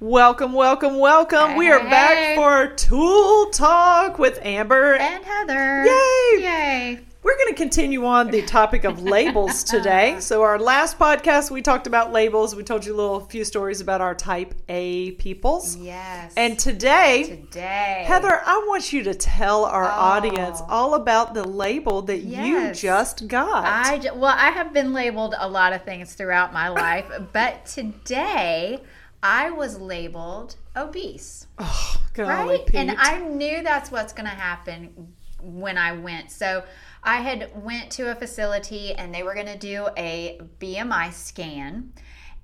Welcome, welcome, welcome. Hey, we are hey, back hey. for Tool Talk with Amber. And Heather. Yay! Yay. We're going to continue on the topic of labels today. So, our last podcast, we talked about labels. We told you a little few stories about our type A peoples. Yes. And today, today, Heather, I want you to tell our Oh. audience all about the label that you just got. I well, I have been labeled a lot of things throughout my life, but today I was labeled obese. oh, right? And i knew that's what's going to happen when i went. So i had went to a facility and they were going to do a bmi scan.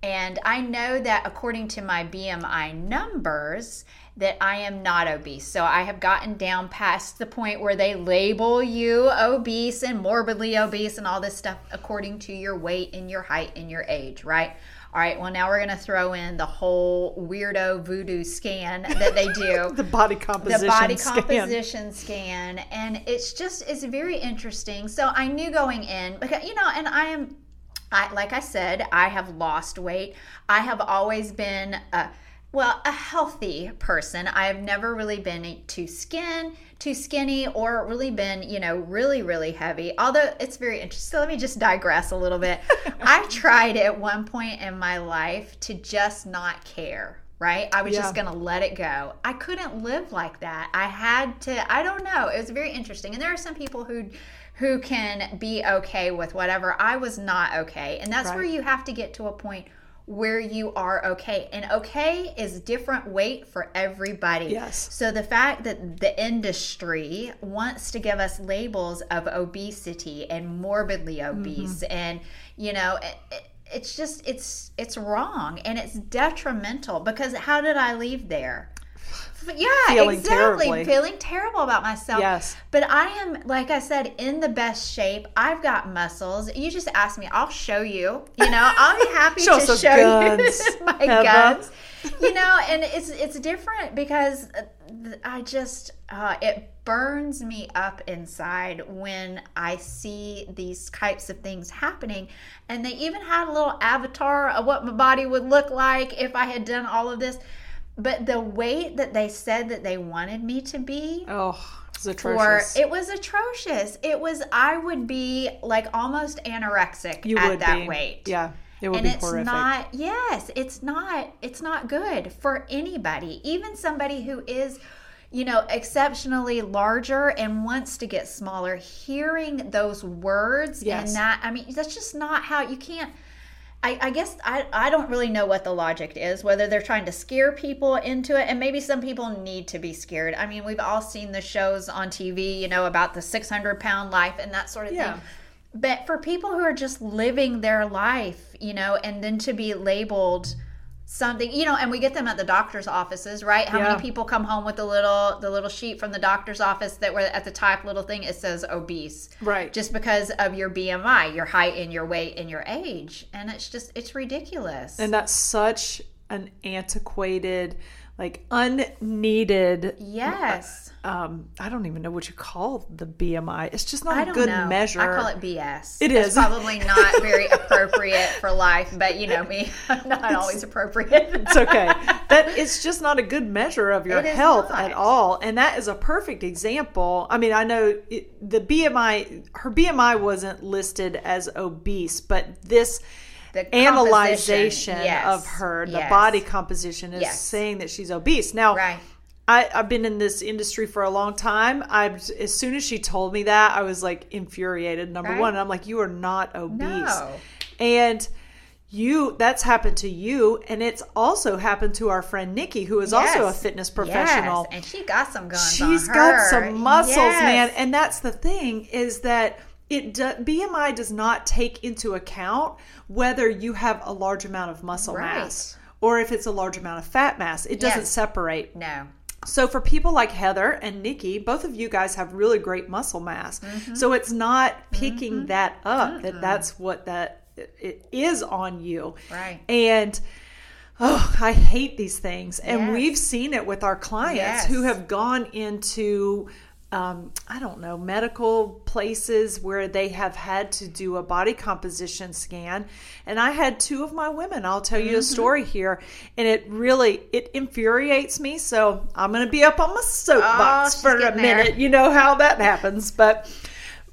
And i know that according to my bmi numbers that i am not obese. So i have gotten down past the point where they label you obese and morbidly obese and all this stuff according to your weight and your height and your age right all right, well, now we're going to throw in the whole weirdo voodoo scan that they do. the body composition the body scan. composition scan. And it's just, it's very interesting. So I knew going in, because, you know, and I am, I, like I said, I have lost weight. I have always been, a, well, a healthy person. I have never really been too skin, too skinny, or really been, you know, really, really heavy. Although it's very interesting. So let me just digress a little bit. I tried at one point in my life to just not care. Right? I was Yeah. just going to let it go. I couldn't live like that. I had to, I don't know. It was very interesting. And there are some people who, who can be okay with whatever. I was not okay. And that's Right. where you have to get to a point where you are okay. And okay is different weight for everybody. Yes. So the fact that the industry wants to give us labels of obesity and morbidly obese mm-hmm. and you know it, it- it's just it's it's wrong and it's detrimental because how did I leave there? Yeah, Feeling exactly. terribly. Feeling terrible about myself. Yes. But I am, like I said, in the best shape. I've got muscles. You just ask me, I'll show you. You know, I'll be happy Show to show guns, you my Heather. guns. You know, and it's it's different because uh, I just uh, it burns me up inside when I see these types of things happening. And they even had a little avatar of what my body would look like if I had done all of this. But the weight that they said that they wanted me to be, Oh, it's or atrocious. it was atrocious. It was I would be like almost anorexic you at would that be. weight. Yeah, it would And be it's horrific. not yes, it's not it's not good for anybody. Even somebody who is you know, exceptionally larger and wants to get smaller, hearing those words Yes. and that, I mean, that's just not how you can't. I, I guess I, I don't really know what the logic is, whether they're trying to scare people into it, and maybe some people need to be scared. I mean, we've all seen the shows on TV, you know, about the 600 pound life and that sort of Yeah. thing. But for people who are just living their life, you know, and then to be labeled something, you know, and we get them at the doctor's offices, right? How Yeah. many people come home with the little the little sheet from the doctor's office that where at the top little thing it says obese Right. just because of your BMI, your height and your weight and your age. And it's just it's ridiculous. and that's such an antiquated, like unneeded. yes. Um, I don't even know what you call the BMI. It's just not I a good know. measure. I call it BS. It It's is. probably not very appropriate for life, but you know me, I'm not always appropriate. It's okay. that it's just not a good measure of your health not. at all. And that is a perfect example. I mean, I know it, the BMI, her BMI wasn't listed as obese, but this The analyzation yes, of her, the yes. body composition, is Yes. saying that she's obese. Now, Right. I, I've been in this industry for a long time. I as soon as she told me that, I was like infuriated. Number Right. one, and I'm like, you are not obese, No. and you that's happened to you, and it's also happened to our friend Nikki, who is also a fitness professional. Yes. And she got some guns. She's got some muscles, Yes. man, and that's the thing is that it do, BMI does not take into account whether you have a large amount of muscle Right. mass or if it's a large amount of fat mass. It doesn't Yes. separate. No. So for people like Heather and Nikki, both of you guys have really great muscle mass. Mm-hmm. So it's not picking that up that that's what that it is on you. Right. And oh, I hate these things. And Yes. we've seen it with our clients Yes. who have gone into um, I don't know, medical places where they have had to do a body composition scan. And I had two of my women. I'll tell you a story here. And it really, it infuriates me. So I'm going to be up on my soapbox she's for a getting there. minute. You know how that happens. But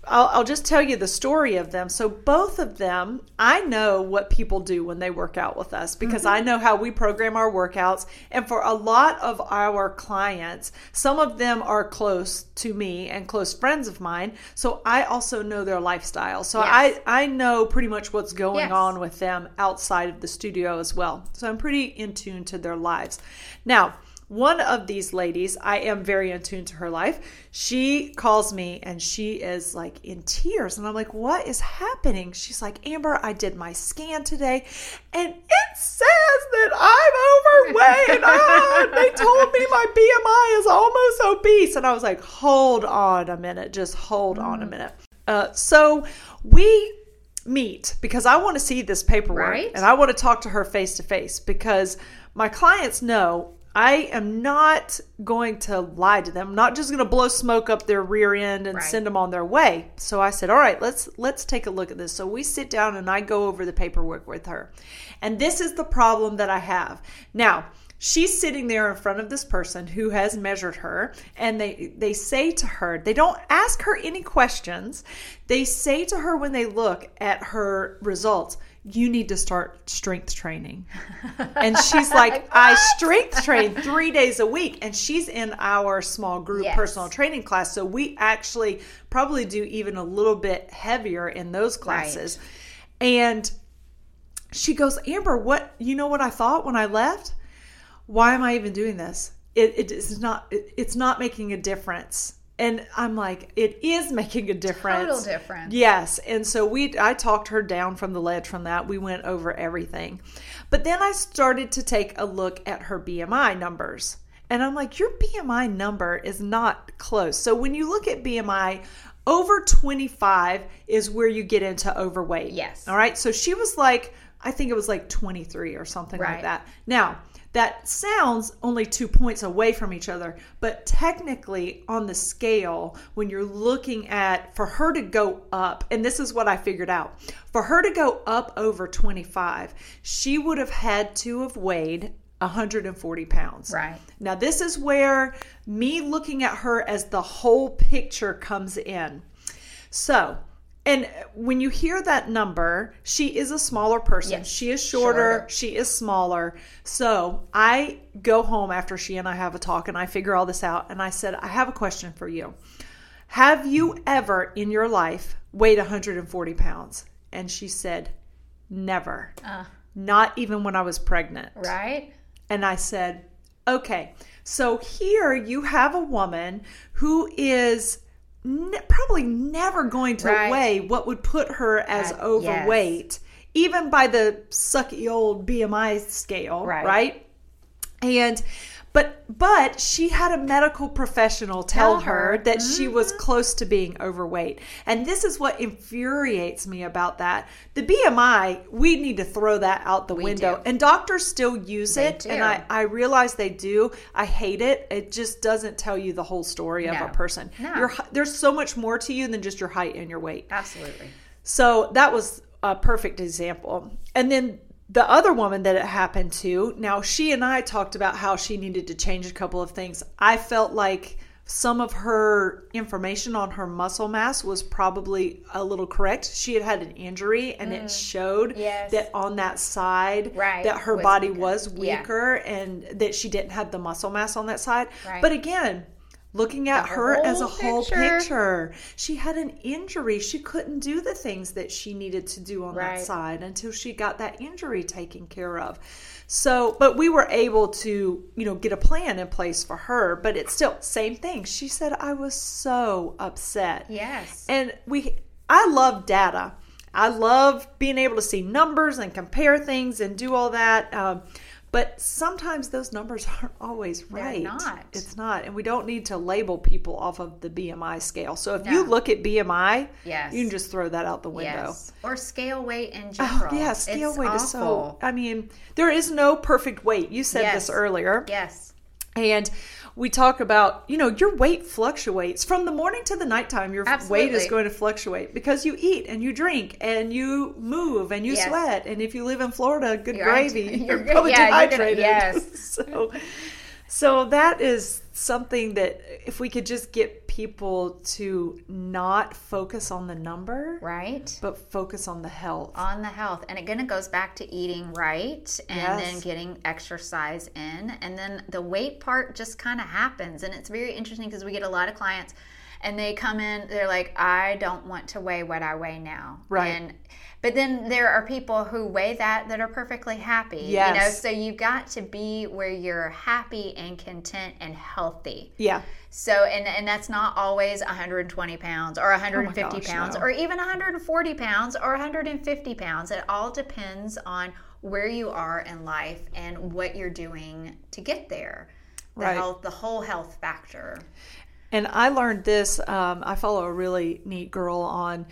I'll, I'll just tell you the story of them. So, both of them, I know what people do when they work out with us because I mm-hmm. know how we program our workouts. And for a lot of our clients, some of them are close to me and close friends of mine. So, I also know their lifestyle. So, Yes. I, I know pretty much what's going Yes. on with them outside of the studio as well. So, I'm pretty in tune to their lives. Now, one of these ladies, I am very in tune to her life. She calls me and she is like in tears. And I'm like, what is happening? She's like, Amber, I did my scan today and it says that I'm overweight. Ah, they told me my BMI is almost obese. And I was like, hold on a minute. Just hold on a minute. Uh, so we meet because I want to see this paperwork Right. and I want to talk to her face to face because my clients know I am not going to lie to them. I'm not just going to blow smoke up their rear end and Right. send them on their way. So I said, "All right, let's let's take a look at this." So we sit down and I go over the paperwork with her. And this is the problem that I have. Now, she's sitting there in front of this person who has measured her and they they say to her they don't ask her any questions they say to her when they look at her results you need to start strength training and she's like i strength train three days a week and she's in our small group Yes. personal training class so we actually probably do even a little bit heavier in those classes and she goes amber what you know what i thought when i left why am I even doing this? It, it is not. It, it's not making a difference. And I'm like, it is making a difference. Total difference. Yes. And so we, I talked her down from the ledge from that. We went over everything, but then I started to take a look at her BMI numbers, and I'm like, your BMI number is not close. So when you look at BMI. Over 25 is where you get into overweight. Yes. All right. So she was like, I think it was like 23 or something like that. Now, that sounds only two points away from each other, but technically on the scale, when you're looking at for her to go up, and this is what I figured out for her to go up over 25, she would have had to have weighed 140 pounds. Right. Now, this is where me looking at her as the whole picture comes in. So, and when you hear that number, she is a smaller person. Yes, She is shorter, shorter. She is smaller. So I go home after she and I have a talk and I figure all this out. And I said, I have a question for you. Have you ever in your life weighed 140 pounds? And she said, Never. Uh, Not even when I was pregnant. right? And I said, okay, so here you have a woman who is ne- probably never going to Right. weigh what would put her as Uh, overweight, even by the sucky old BMI scale, Right. right? And but but she had a medical professional tell, Tell her, her. Mm-hmm. that she was close to being overweight. And this is what infuriates me about that. The BMI, we need to throw that out the window. do. And doctors still use They it do. and I I realize they do. I hate it. It just doesn't tell you the whole story of a person. No. There's so much more to you than just your height and your weight. Absolutely. So that was a perfect example. And then the other woman that it happened to, now she and I talked about how she needed to change a couple of things. I felt like some of her information on her muscle mass was probably a little correct. She had had an injury and it showed Mm. Yes. that on that side Right, that her was body weaker. was Yeah. weaker and that she didn't have the muscle mass on that side. Right. But again, looking at her as a whole picture. She had an injury. She couldn't do the things that she needed to do on Right. that side until she got that injury taken care of. So, but we were able to, you know, get a plan in place for her, but it's still same thing. She said I was so upset. Yes. And we I love data. I love being able to see numbers and compare things and do all that. Um, but sometimes those numbers aren't always right. They're not. It's not. And we don't need to label people off of the BMI scale. So if you look at BMI, Yes. you can just throw that out the window. Yes. Or scale weight in general. Oh, general. yeah, scale It's weight is so. I mean, there is no perfect weight. You said Yes. this earlier. Yes. And we talk about, you know, your weight fluctuates from the morning to the nighttime. Your weight is going to fluctuate because you eat and you drink and you move and you Yes. sweat. And if you live in Florida, good You're gravy. You're, You're probably Yeah, you're gonna- dehydrated. yes. so, so that is something that if we could just get people to not focus on the number, Right. but focus on the health. on the health and again it goes back to eating right and then getting exercise in and then the weight part just kind of happens and it's very interesting because we get a lot of clients and they come in they're like i don't want to weigh what i weigh now Right. and but then there are people who weigh that that are perfectly happy yes. you know so you've got to be where you're happy and content and healthy yeah. so, and and that's not always 120 pounds or 150 Oh gosh, pounds no. or even 140 pounds or 150 pounds. It all depends on where you are in life and what you're doing to get there. The Right. health, the whole health factor. And I learned this. Um, I follow a really neat girl on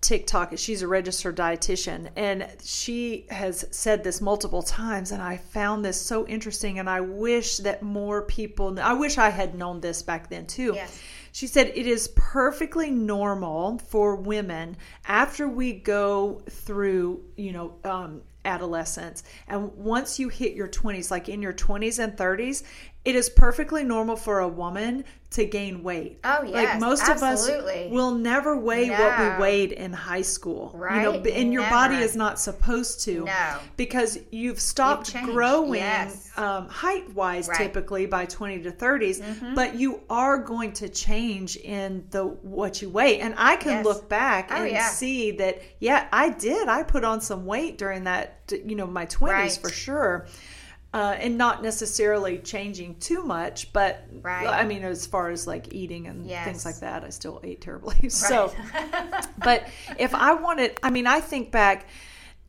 TikTok. She's a registered dietitian, and she has said this multiple times. And I found this so interesting. And I wish that more people. I wish I had known this back then too. Yes. She said it is perfectly normal for women after we go through, you know, um, adolescence, and once you hit your 20s, like in your 20s and 30s, it is perfectly normal for a woman to gain weight. Oh, like yes, most absolutely. of us will never weigh what we weighed in high school, You know, Right? and your body is not supposed to, No. because you've stopped changed, growing yes. um, height wise Right. Mm-hmm. typically by 20 to 30s but you are going to change in the what you weigh and i can Yes. look back Oh, and yeah. see that yeah i did i put on some weight during that you know my 20s Right. for sure uh, and not necessarily changing too much, but Right. I mean, as far as like eating and Yes. things like that, I still ate terribly. So, but if I wanted, I mean, I think back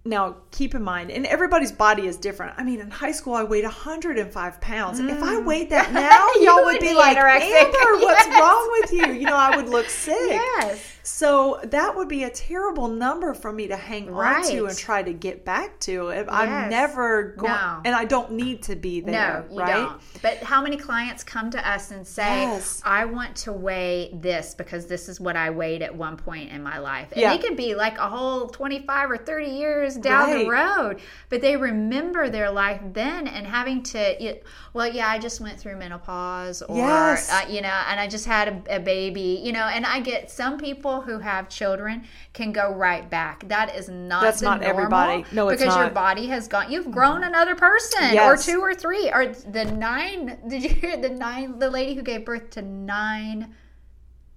now, keep in mind, and everybody's body is different. I mean, in high school, I weighed 105 pounds. If I weighed that now, Mm. Y'all would would be be like. Amber, what's Yes. wrong with you? You know, I would look sick. Yes. So that would be a terrible number for me to hang on to and try to get back to. If I'm never going, No. and I don't need to be there, No, you right? don't. But how many clients come to us and say, Yes. I want to weigh this because this is what I weighed at one point in my life? And Yeah. it could be like a whole 25 or 30 years down the road. But they remember their life then and having to, well, yeah, I just went through menopause or, Yes. uh, you know, and I just had a, a baby, you know, and I get some people who have children can go right back. That is not That's not normal everybody. No, it's because your body has gone, you've grown mm-hmm. another person or two or three or the nine did you hear the nine the lady who gave birth to nine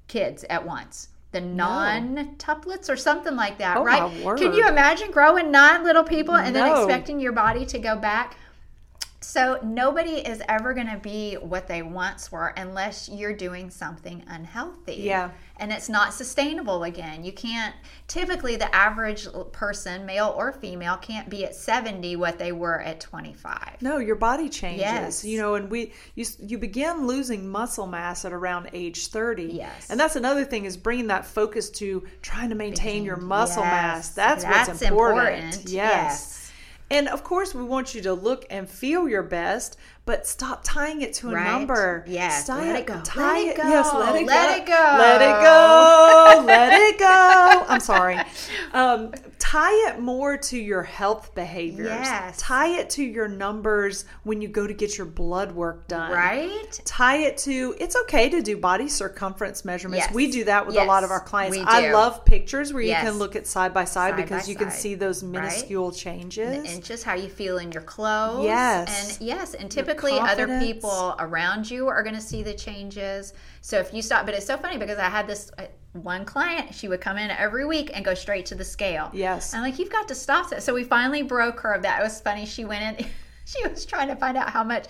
kids at once? The non tuplets or something like that Oh, right? Can you imagine growing nine little people and then expecting your body to go back so nobody is ever going to be what they once were unless you're doing something unhealthy Yeah. and it's not sustainable again you can't typically the average person male or female can't be at 70 what they were at 25 No, your body changes. Yes. You know, and we you you begin losing muscle mass at around age 30. Yes. And that's another thing is bringing that focus to trying to maintain your muscle Yes. mass. That's, what's important. important. Yes. Yes. And of course, we want you to look and feel your best, but stop tying it to a Right. number. Yes. Let it go. Tie Let it go. Yes, let it Let go. it go. Let it go. let it go. I'm sorry. Um, tie it more to your health behaviors. Yes. Tie it to your numbers when you go to get your blood work done. right Tie it to it's okay to do body circumference measurements. Yes. We do that with a lot of our clients. we I love pictures where you can look at side by side Side by because you can see those right? minuscule changes. inches how you feel in your clothes Yes. and yes and typically other confidence. people around you are going to see the changes so if you stop but it's so funny because i had this uh, one client she would come in every week and go straight to the scale Yes. i'm like you've got to stop that so we finally broke her of that it was funny she went in she was trying to find out how much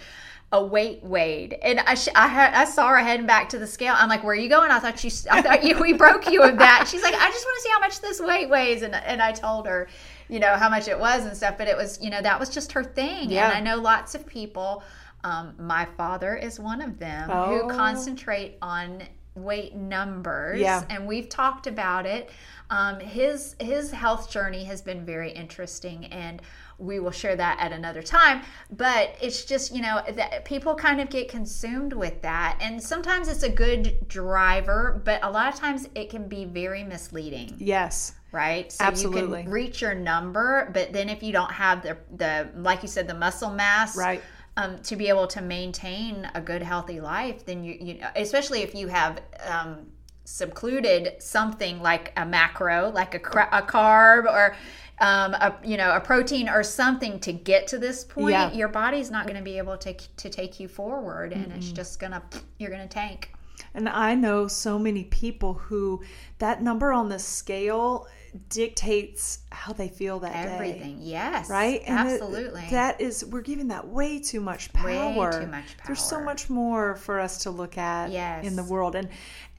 a weight weighed, and I, I, I saw her heading back to the scale. I'm like, "Where are you going?" I thought you, I thought you, we broke you of that. She's like, "I just want to see how much this weight weighs," and and I told her, you know, how much it was and stuff. But it was, you know, that was just her thing. Yeah. And I know lots of people. Um, my father is one of them Oh. who concentrate on weight numbers. Yeah. And we've talked about it. Um, his his health journey has been very interesting, and we will share that at another time. But it's just, you know, that people kind of get consumed with that. And sometimes it's a good driver, but a lot of times it can be very misleading. Yes. Right? So Absolutely. you can reach your number, but then if you don't have the the like you said, the muscle mass Right. um, to be able to maintain a good healthy life then you you know especially if you have um, secluded something like a macro like a, a carb or um, a you know a protein or something to get to this point Yeah. your body's not going to be able to to take you forward and it's just gonna you're gonna tank And I know so many people who that number on the scale dictates how they feel that day. everything yes Right? And absolutely that is, we're giving that way too much Way power. too much power. There's so much more for us to look at Yes. in the world. And,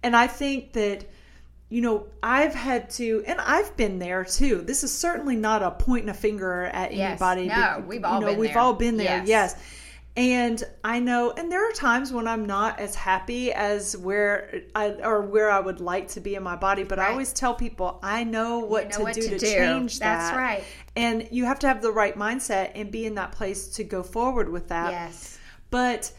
and I think that, you know, I've had to, and I've been there too. This is certainly not a pointing a finger at Yes. anybody. No, we've all you know, been we've there. all been there. Yes. yes. And I know, and there are times when I'm not as happy as where I or where I would like to be in my body. But I always tell people I know what know to what do to to, do. change That's that. right. And you have to have the right mindset and be in that place to go forward with that. yes But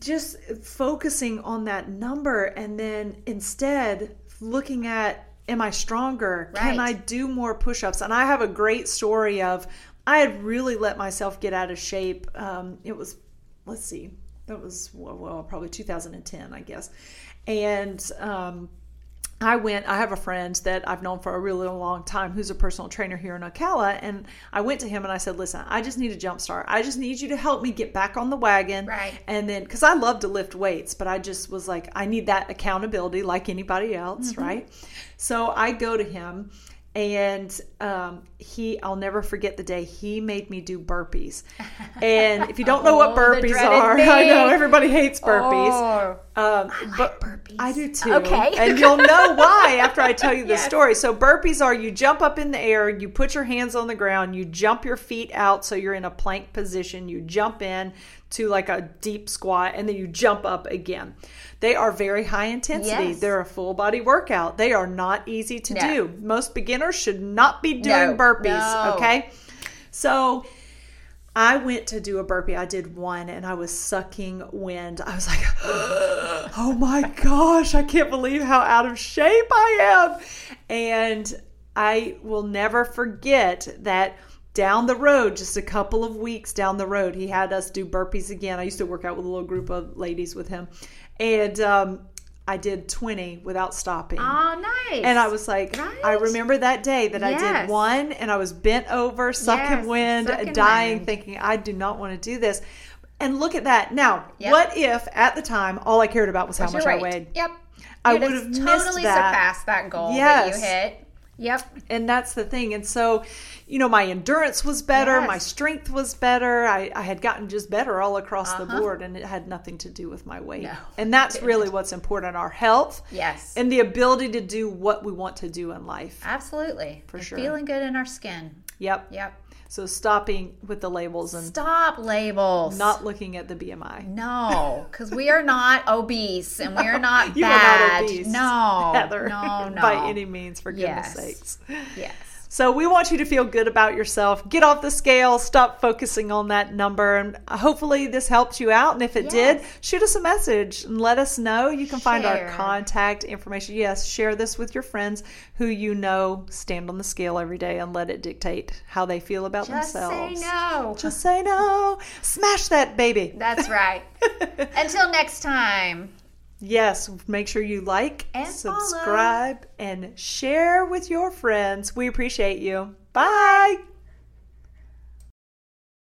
just focusing on that number and then instead looking at am I stronger? Can I do more push ups? And I have a great story of I had really let myself get out of shape. Um, it was, let's see, that was, well, well probably 2010, I guess. And, um, I went, I have a friend that I've known for a really long time who's a personal trainer here in Ocala. And I went to him and I said, Listen, I just need a jump start. I just need you to help me get back on the wagon. Right. And then, because I love to lift weights, but I just was like, I need that accountability like anybody else. Mm-hmm. Right. So I go to him and um, he, I'll never forget the day he made me do burpees. And if you don't know what Oh, burpees are, I know everybody hates burpees. Oh. Um, I like but burpees. I do too. Okay. And you'll know why after I tell you the Yes. story. So burpees are you jump up in the air, you put your hands on the ground, you jump your feet out so you're in a plank position, you jump in to like a deep squat and then you jump up again. They are very high intensity. Yes. They're a full body workout. They are not easy to No. do. Most beginners should not be doing No. burpees, No. okay? So I went to do a burpee. I did one and I was sucking wind. I was like, oh my gosh, I can't believe how out of shape I am. And I will never forget that down the road, just a couple of weeks down the road, he had us do burpees again. I used to work out with a little group of ladies with him. And um, I did 20 without stopping. Oh, nice. And I was like, Right? I remember that day that I did one and I was bent over, sucking Yes, wind, sucking dying, wind. thinking, I do not want to do this. And look at that. Now, Yep. what if at the time all I cared about was how What's much I weighed? Yep. I would have totally surpassed that goal that you hit. Yep. And that's the thing. And so, you know, my endurance was better, Yes. my strength was better. I, I had gotten just better all across the Uh-huh. board, and it had nothing to do with my weight. No, and that's really what's important our health Yes. and the ability to do what we want to do in life. Absolutely. For And sure. Feeling good in our skin. Yep. Yep. So stopping with the labels and Stop labels. not looking at the BMI. No, because we are not obese and we are not bad. are not obese, No, Heather, no, no. by any means, for goodness Yes. sakes. Yes. So we want you to feel good about yourself. Get off the scale. Stop focusing on that number. And hopefully this helped you out. And if it did, shoot us a message and let us know. You can find our contact information. Yes, share this with your friends who you know stand on the scale every day and let it dictate how they feel about Just themselves. say no. Just say no. Smash that baby. That's right. Until next time. Yes, make sure you like, And subscribe, and share with your friends. We appreciate you. Bye.